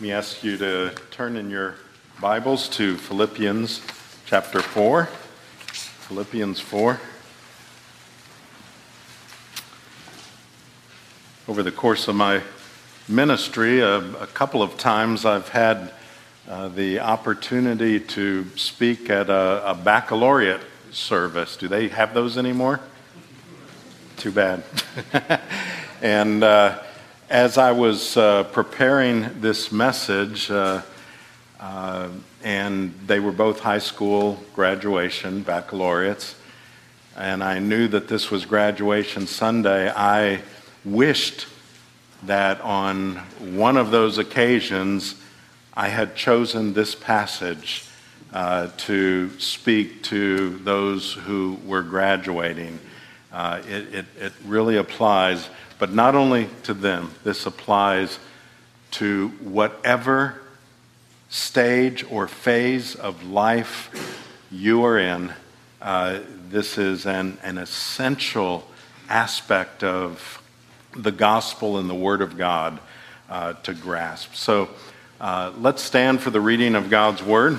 Let me ask you to turn in your Bibles to Philippians chapter 4. Philippians 4. Over the course of my ministry, a, a couple of times I've had uh, the opportunity to speak at a, a baccalaureate service. Do they have those anymore? Too bad. and uh, as I was uh, preparing this message, uh, uh, and they were both high school graduation baccalaureates, and I knew that this was graduation Sunday, I wished that on one of those occasions I had chosen this passage uh, to speak to those who were graduating. Uh, it, it, it really applies but not only to them, this applies to whatever stage or phase of life you are in. Uh, this is an, an essential aspect of the gospel and the Word of God uh, to grasp. So uh, let's stand for the reading of God's Word.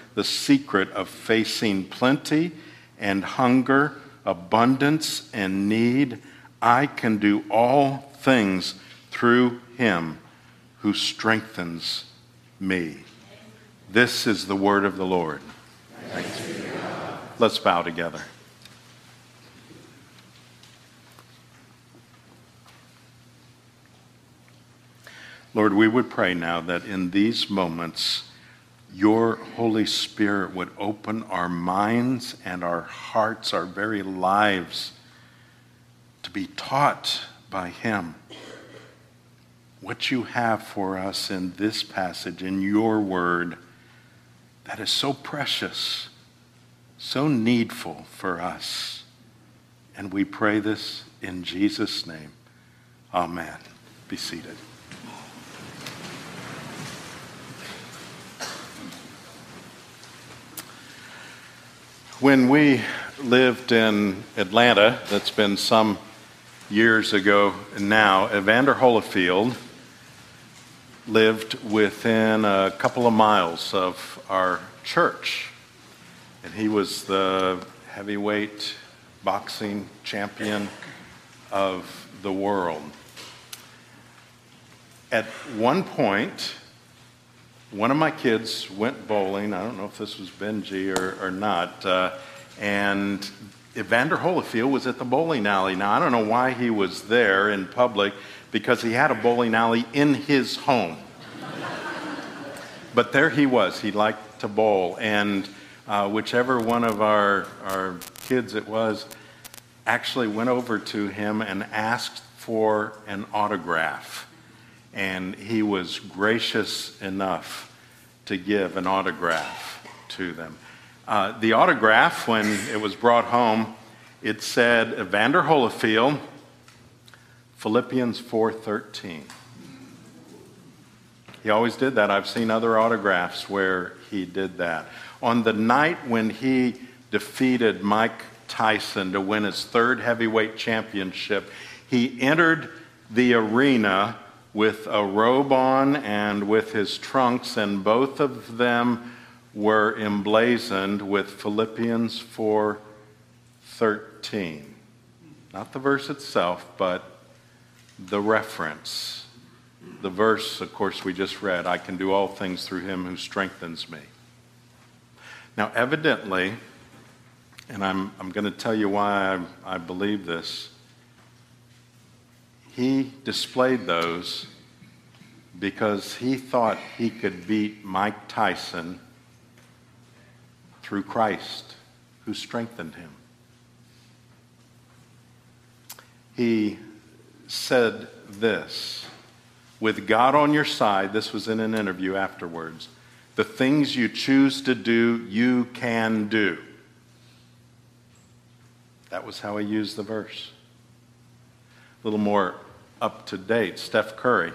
the secret of facing plenty and hunger, abundance and need. I can do all things through him who strengthens me. This is the word of the Lord. Let's bow together. Lord, we would pray now that in these moments, your Holy Spirit would open our minds and our hearts, our very lives, to be taught by Him what you have for us in this passage, in your word, that is so precious, so needful for us. And we pray this in Jesus' name. Amen. Be seated. When we lived in Atlanta, that's been some years ago now, Evander Holyfield lived within a couple of miles of our church. And he was the heavyweight boxing champion of the world. At one point, one of my kids went bowling. I don't know if this was Benji or, or not. Uh, and Evander Holyfield was at the bowling alley. Now, I don't know why he was there in public because he had a bowling alley in his home. but there he was. He liked to bowl. And uh, whichever one of our, our kids it was actually went over to him and asked for an autograph and he was gracious enough to give an autograph to them. Uh, the autograph, when it was brought home, it said Evander Holyfield, Philippians 4:13. He always did that. I've seen other autographs where he did that. On the night when he defeated Mike Tyson to win his third heavyweight championship, he entered the arena with a robe on and with his trunks, and both of them were emblazoned with Philippians 4:13. Not the verse itself, but the reference. The verse, of course, we just read, I can do all things through him who strengthens me. Now, evidently, and I'm, I'm going to tell you why I, I believe this he displayed those because he thought he could beat Mike Tyson through Christ, who strengthened him. he said this With God on your side, this was in an interview afterwards, the things you choose to do, you can do. That was how he used the verse. A little more up to date, Steph Curry.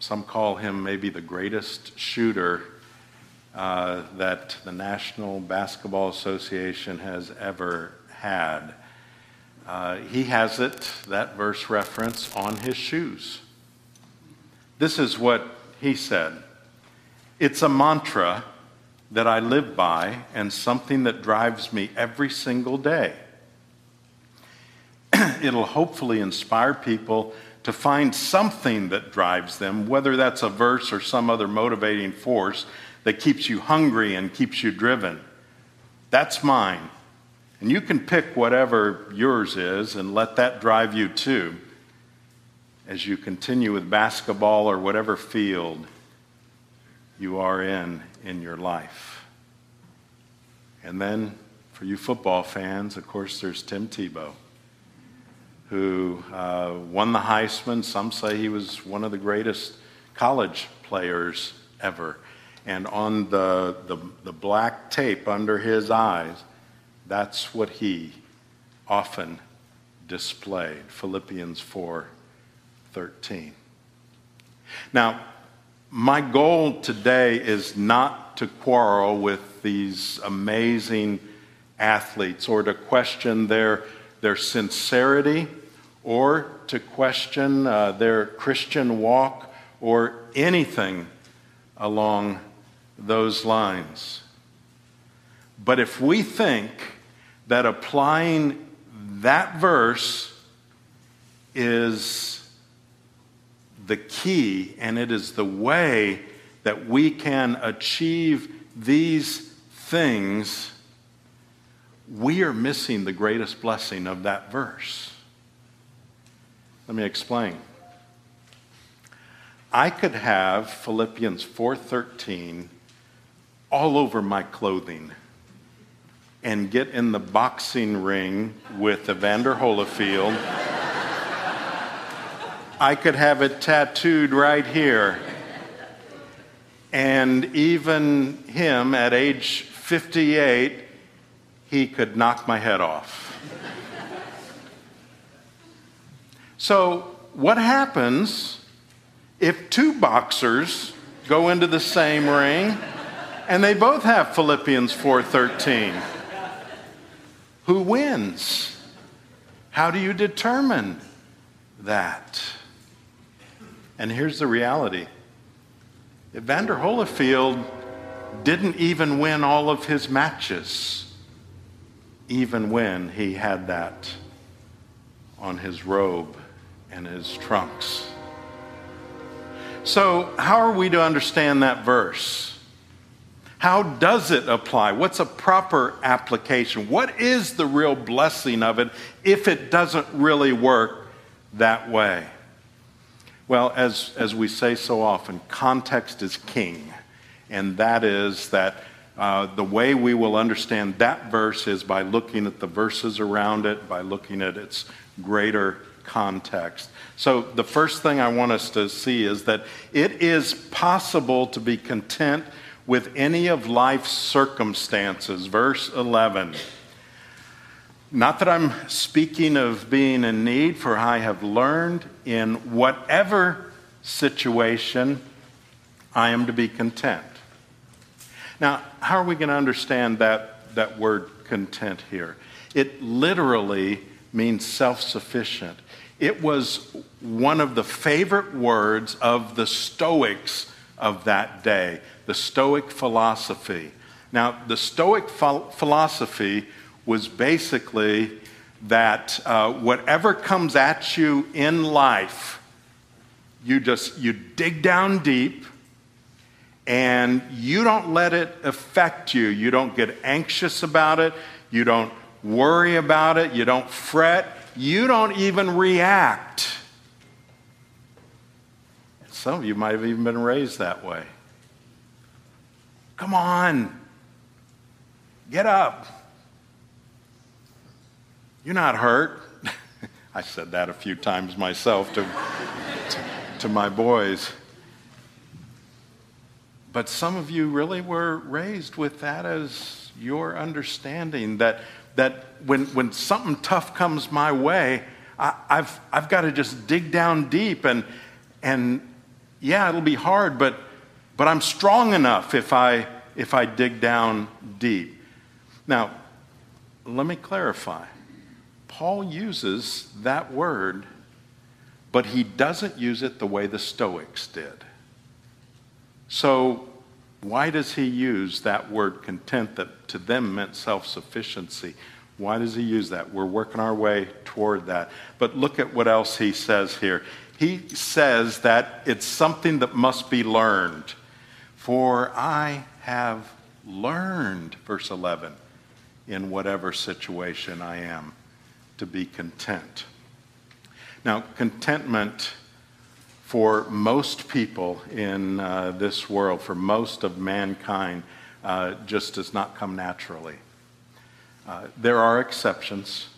Some call him maybe the greatest shooter uh, that the National Basketball Association has ever had. Uh, he has it, that verse reference, on his shoes. This is what he said It's a mantra that I live by and something that drives me every single day. It'll hopefully inspire people to find something that drives them, whether that's a verse or some other motivating force that keeps you hungry and keeps you driven. That's mine. And you can pick whatever yours is and let that drive you too as you continue with basketball or whatever field you are in in your life. And then for you football fans, of course, there's Tim Tebow, who uh, won the Heisman. Some say he was one of the greatest college players ever. And on the, the, the black tape under his eyes, that's what he often displayed. Philippians 4 13. Now, my goal today is not to quarrel with these amazing athletes or to question their, their sincerity or to question uh, their Christian walk or anything along those lines. But if we think that applying that verse is the key and it is the way that we can achieve these things, we are missing the greatest blessing of that verse. Let me explain. I could have Philippians 4:13 all over my clothing and get in the boxing ring with Evander Holyfield. I could have it tattooed right here. And even him at age 58, he could knock my head off. so, what happens if two boxers go into the same ring and they both have Philippians 4:13? Who wins? How do you determine that? And here's the reality Evander Holyfield didn't even win all of his matches, even when he had that on his robe and his trunks. So, how are we to understand that verse? How does it apply? What's a proper application? What is the real blessing of it if it doesn't really work that way? Well, as, as we say so often, context is king. And that is that uh, the way we will understand that verse is by looking at the verses around it, by looking at its greater context. So, the first thing I want us to see is that it is possible to be content with any of life's circumstances. Verse 11. Not that I'm speaking of being in need, for I have learned in whatever situation I am to be content. Now, how are we going to understand that, that word content here? It literally means self sufficient. It was one of the favorite words of the Stoics of that day the Stoic philosophy. Now, the Stoic ph- philosophy was basically that uh, whatever comes at you in life, you just you dig down deep and you don't let it affect you. You don't get anxious about it. You don't worry about it. You don't fret. You don't even react. Some of you might have even been raised that way. Come on. Get up. You're not hurt. I said that a few times myself to, to, to my boys. But some of you really were raised with that as your understanding that, that when, when something tough comes my way, I, have I've got to just dig down deep and, and yeah, it'll be hard, but, but I'm strong enough if I, if I dig down deep. Now, let me clarify. Paul uses that word, but he doesn't use it the way the Stoics did. So, why does he use that word content that to them meant self sufficiency? Why does he use that? We're working our way toward that. But look at what else he says here. He says that it's something that must be learned. For I have learned, verse 11, in whatever situation I am, to be content. Now, contentment for most people in uh, this world, for most of mankind, uh, just does not come naturally. Uh, there are exceptions.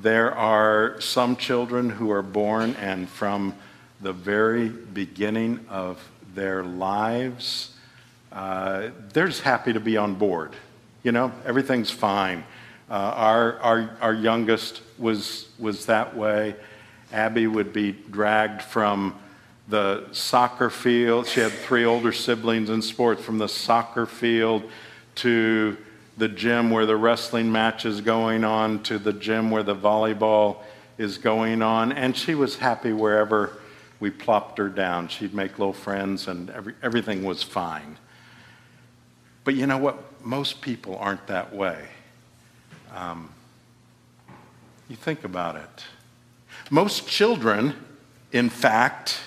There are some children who are born and from the very beginning of their lives, uh, they're just happy to be on board. You know, everything's fine. Uh, our, our, our youngest was, was that way. Abby would be dragged from the soccer field. She had three older siblings in sports, from the soccer field to the gym where the wrestling match is going on, to the gym where the volleyball is going on. And she was happy wherever we plopped her down. She'd make little friends, and every, everything was fine. But you know what? Most people aren't that way. Um, you think about it. Most children, in fact,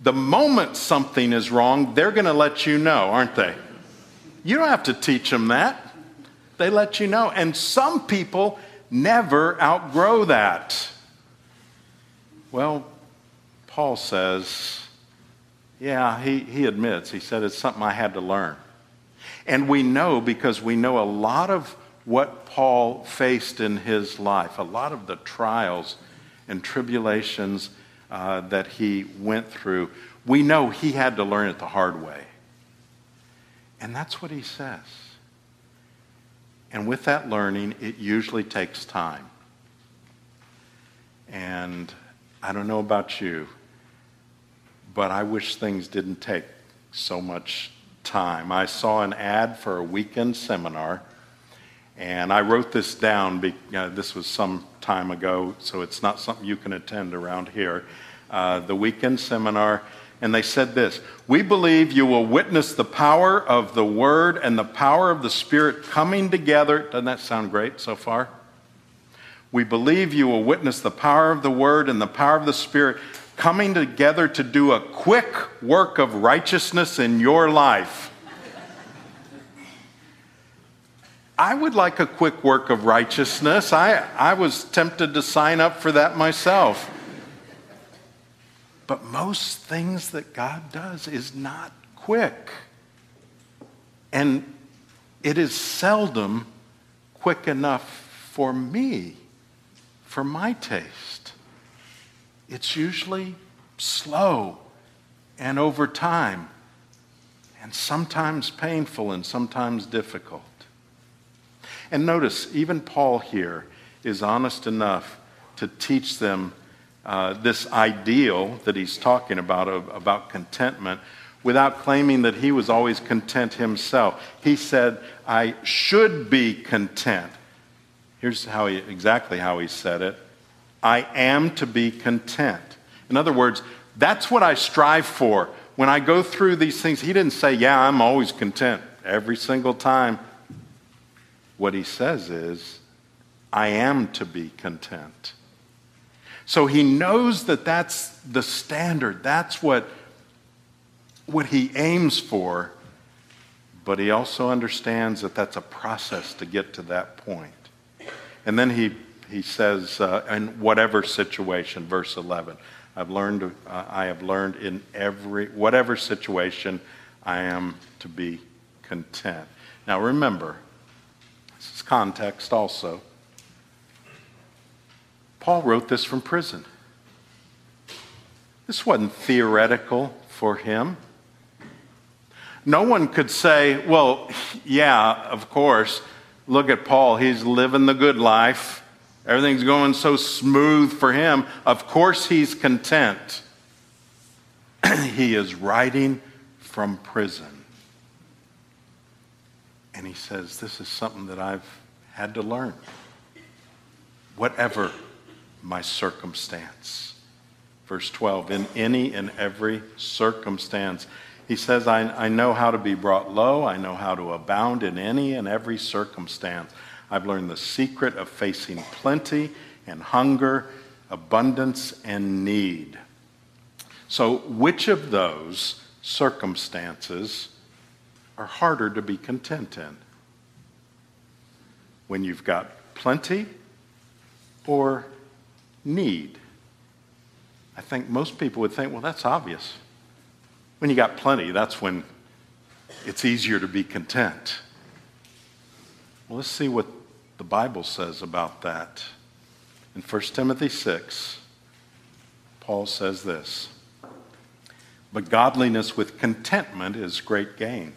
the moment something is wrong, they're going to let you know, aren't they? You don't have to teach them that. They let you know. And some people never outgrow that. Well, Paul says, yeah, he, he admits, he said it's something I had to learn. And we know because we know a lot of what Paul faced in his life, a lot of the trials and tribulations uh, that he went through, we know he had to learn it the hard way. And that's what he says. And with that learning, it usually takes time. And I don't know about you, but I wish things didn't take so much time. I saw an ad for a weekend seminar and I wrote this down. Be, uh, this was some time ago, so it's not something you can attend around here. Uh, the weekend seminar, and they said this We believe you will witness the power of the Word and the power of the Spirit coming together. Doesn't that sound great so far? We believe you will witness the power of the Word and the power of the Spirit coming together to do a quick work of righteousness in your life. I would like a quick work of righteousness. I, I was tempted to sign up for that myself. But most things that God does is not quick. And it is seldom quick enough for me, for my taste. It's usually slow and over time, and sometimes painful and sometimes difficult. And notice, even Paul here is honest enough to teach them uh, this ideal that he's talking about, of, about contentment, without claiming that he was always content himself. He said, I should be content. Here's how he, exactly how he said it I am to be content. In other words, that's what I strive for. When I go through these things, he didn't say, Yeah, I'm always content every single time. What he says is, I am to be content. So he knows that that's the standard. That's what, what he aims for. But he also understands that that's a process to get to that point. And then he, he says, uh, in whatever situation, verse 11, I've learned, uh, I have learned in every, whatever situation, I am to be content. Now remember, context also. Paul wrote this from prison. This wasn't theoretical for him. No one could say, well, yeah, of course, look at Paul. He's living the good life. Everything's going so smooth for him. Of course, he's content. he is writing from prison. And he says, This is something that I've had to learn. Whatever my circumstance. Verse 12, in any and every circumstance. He says, I, I know how to be brought low. I know how to abound in any and every circumstance. I've learned the secret of facing plenty and hunger, abundance and need. So, which of those circumstances are harder to be content in? When you've got plenty or need? I think most people would think, well, that's obvious. When you got plenty, that's when it's easier to be content. Well, let's see what the Bible says about that. In 1 Timothy 6, Paul says this But godliness with contentment is great gain.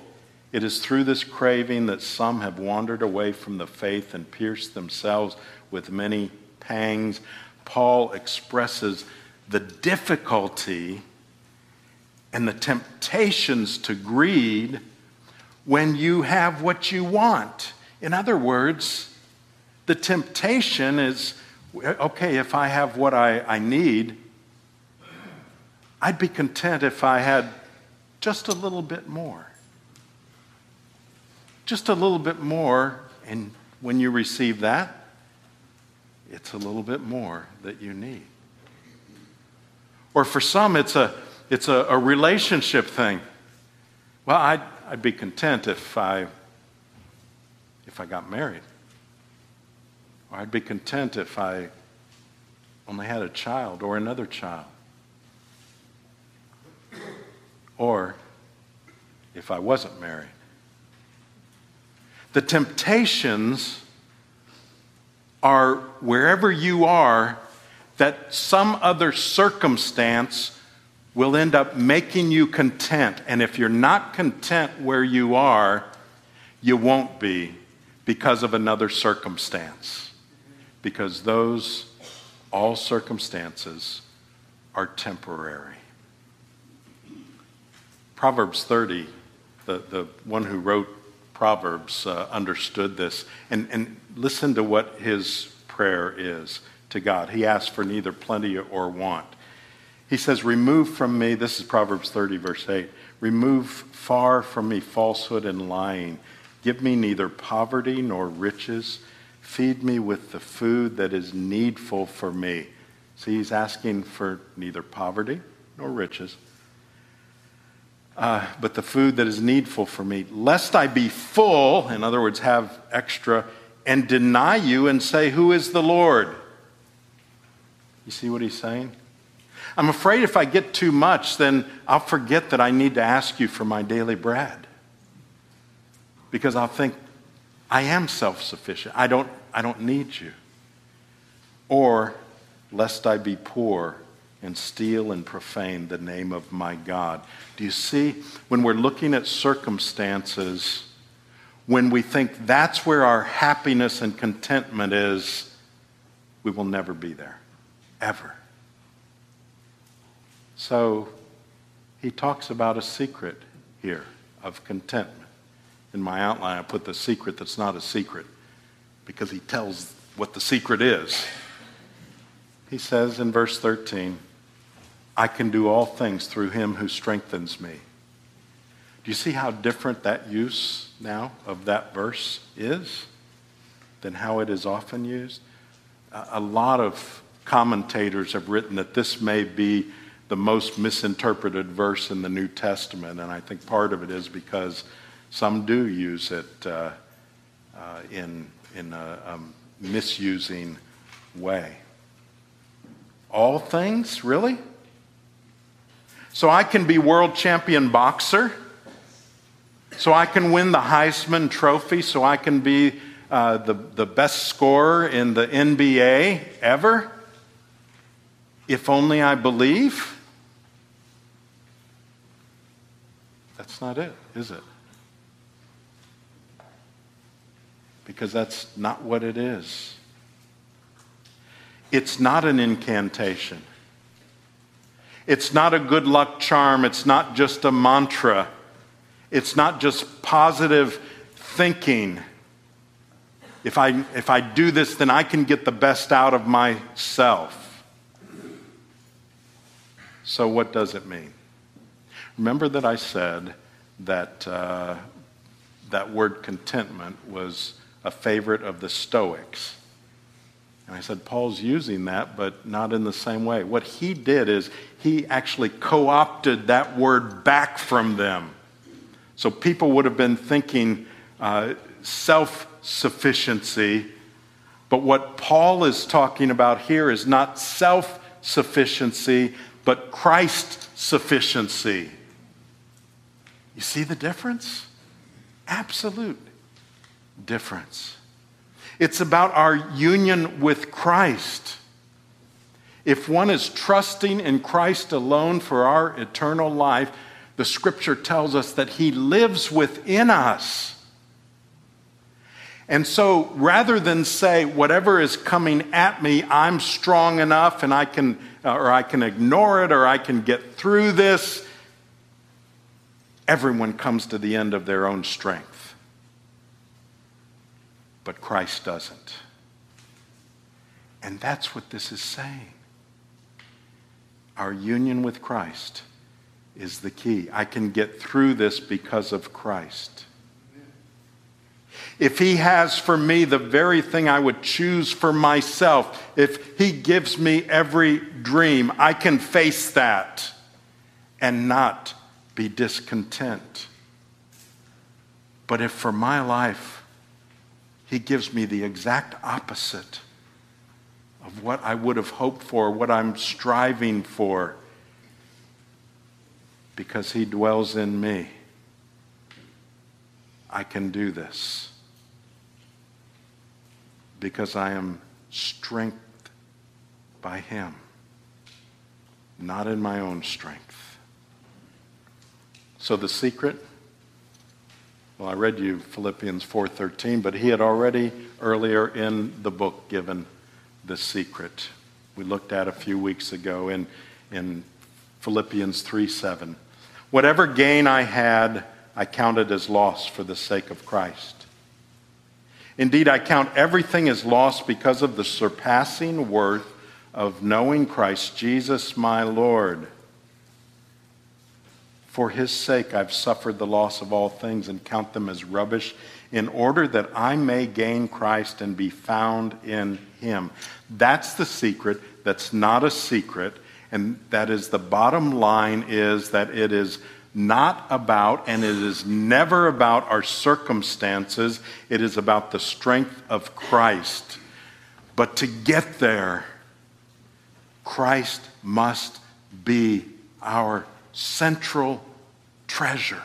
It is through this craving that some have wandered away from the faith and pierced themselves with many pangs. Paul expresses the difficulty and the temptations to greed when you have what you want. In other words, the temptation is okay, if I have what I, I need, I'd be content if I had just a little bit more. Just a little bit more, and when you receive that, it's a little bit more that you need. Or for some, it's a it's a, a relationship thing. Well, I'd, I'd be content if I, if I got married. Or I'd be content if I only had a child or another child. Or if I wasn't married. The temptations are wherever you are that some other circumstance will end up making you content. And if you're not content where you are, you won't be because of another circumstance. Because those, all circumstances, are temporary. Proverbs 30, the, the one who wrote Proverbs uh, understood this. And, and listen to what his prayer is to God. He asks for neither plenty or want he says, Remove from me, this is Proverbs 30, verse 8, remove far from me falsehood and lying. Give me neither poverty nor riches. Feed me with the food that is needful for me. See, he's asking for neither poverty nor riches, uh, but the food that is needful for me, lest I be full, in other words, have extra, and deny you and say, Who is the Lord? You see what he's saying? I'm afraid if I get too much, then I'll forget that I need to ask you for my daily bread. Because I'll think, I am self sufficient. I don't, I don't need you. Or, lest I be poor and steal and profane the name of my God. Do you see? When we're looking at circumstances, when we think that's where our happiness and contentment is, we will never be there. Ever. So he talks about a secret here of contentment. In my outline, I put the secret that's not a secret because he tells what the secret is. He says in verse 13, I can do all things through him who strengthens me. Do you see how different that use now of that verse is than how it is often used? A lot of commentators have written that this may be the most misinterpreted verse in the New Testament, and I think part of it is because some do use it uh, uh, in, in a, a misusing way. All things, really? So I can be world champion boxer. So I can win the Heisman Trophy. So I can be uh, the, the best scorer in the NBA ever. If only I believe. That's not it, is it? Because that's not what it is. It's not an incantation. It's not a good luck charm. It's not just a mantra. It's not just positive thinking. If I, if I do this, then I can get the best out of myself. So, what does it mean? Remember that I said that uh, that word contentment was a favorite of the Stoics. And I said, Paul's using that, but not in the same way. What he did is he actually co opted that word back from them. So people would have been thinking uh, self sufficiency, but what Paul is talking about here is not self sufficiency, but Christ sufficiency. You see the difference? Absolute difference. It's about our union with Christ. If one is trusting in Christ alone for our eternal life, the scripture tells us that he lives within us. And so rather than say, whatever is coming at me, I'm strong enough and I can, or I can ignore it or I can get through this, everyone comes to the end of their own strength but Christ doesn't. And that's what this is saying. Our union with Christ is the key. I can get through this because of Christ. If He has for me the very thing I would choose for myself, if He gives me every dream, I can face that and not be discontent. But if for my life, he gives me the exact opposite of what I would have hoped for, what I'm striving for, because He dwells in me. I can do this because I am strengthened by Him, not in my own strength. So the secret well, I read you Philippians 4:13, but he had already earlier in the book given the secret. We looked at a few weeks ago in, in Philippians 3:7. Whatever gain I had, I counted as loss for the sake of Christ. Indeed, I count everything as loss because of the surpassing worth of knowing Christ Jesus my Lord for his sake, I've suffered the loss of all things and count them as rubbish, in order that I may gain Christ and be found in him. That's the secret. That's not a secret. And that is the bottom line is that it is not about, and it is never about our circumstances. It is about the strength of Christ. But to get there, Christ must be our central treasure.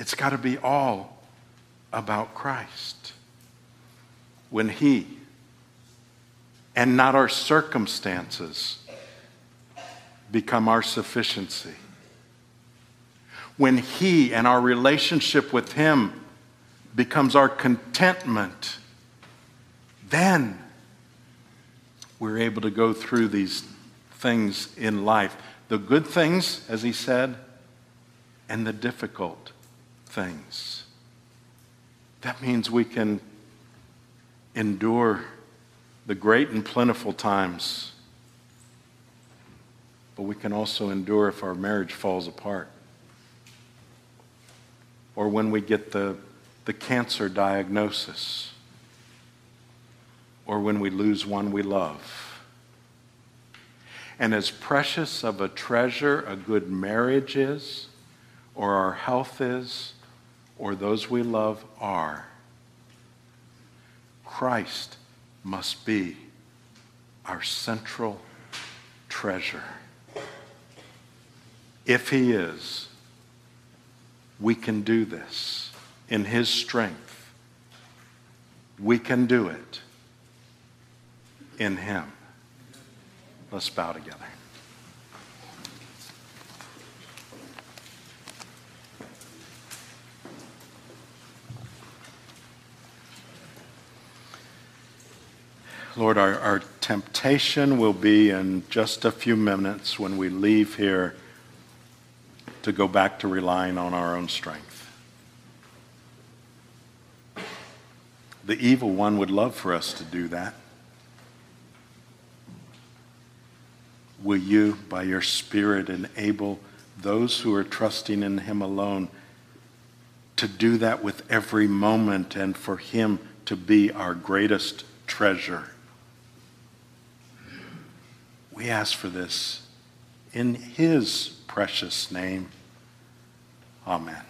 It's got to be all about Christ. When He and not our circumstances become our sufficiency. When He and our relationship with Him becomes our contentment, then we're able to go through these things in life the good things, as he said, and the difficult things. That means we can endure the great and plentiful times, but we can also endure if our marriage falls apart or when we get the, the cancer diagnosis or when we lose one we love. And as precious of a treasure a good marriage is, or our health is, or those we love are, Christ must be our central treasure. If He is, we can do this in His strength. We can do it in Him. Let's bow together. Lord, our, our temptation will be in just a few minutes when we leave here to go back to relying on our own strength. The evil one would love for us to do that. Will you, by your Spirit, enable those who are trusting in Him alone to do that with every moment and for Him to be our greatest treasure? We ask for this in His precious name. Amen.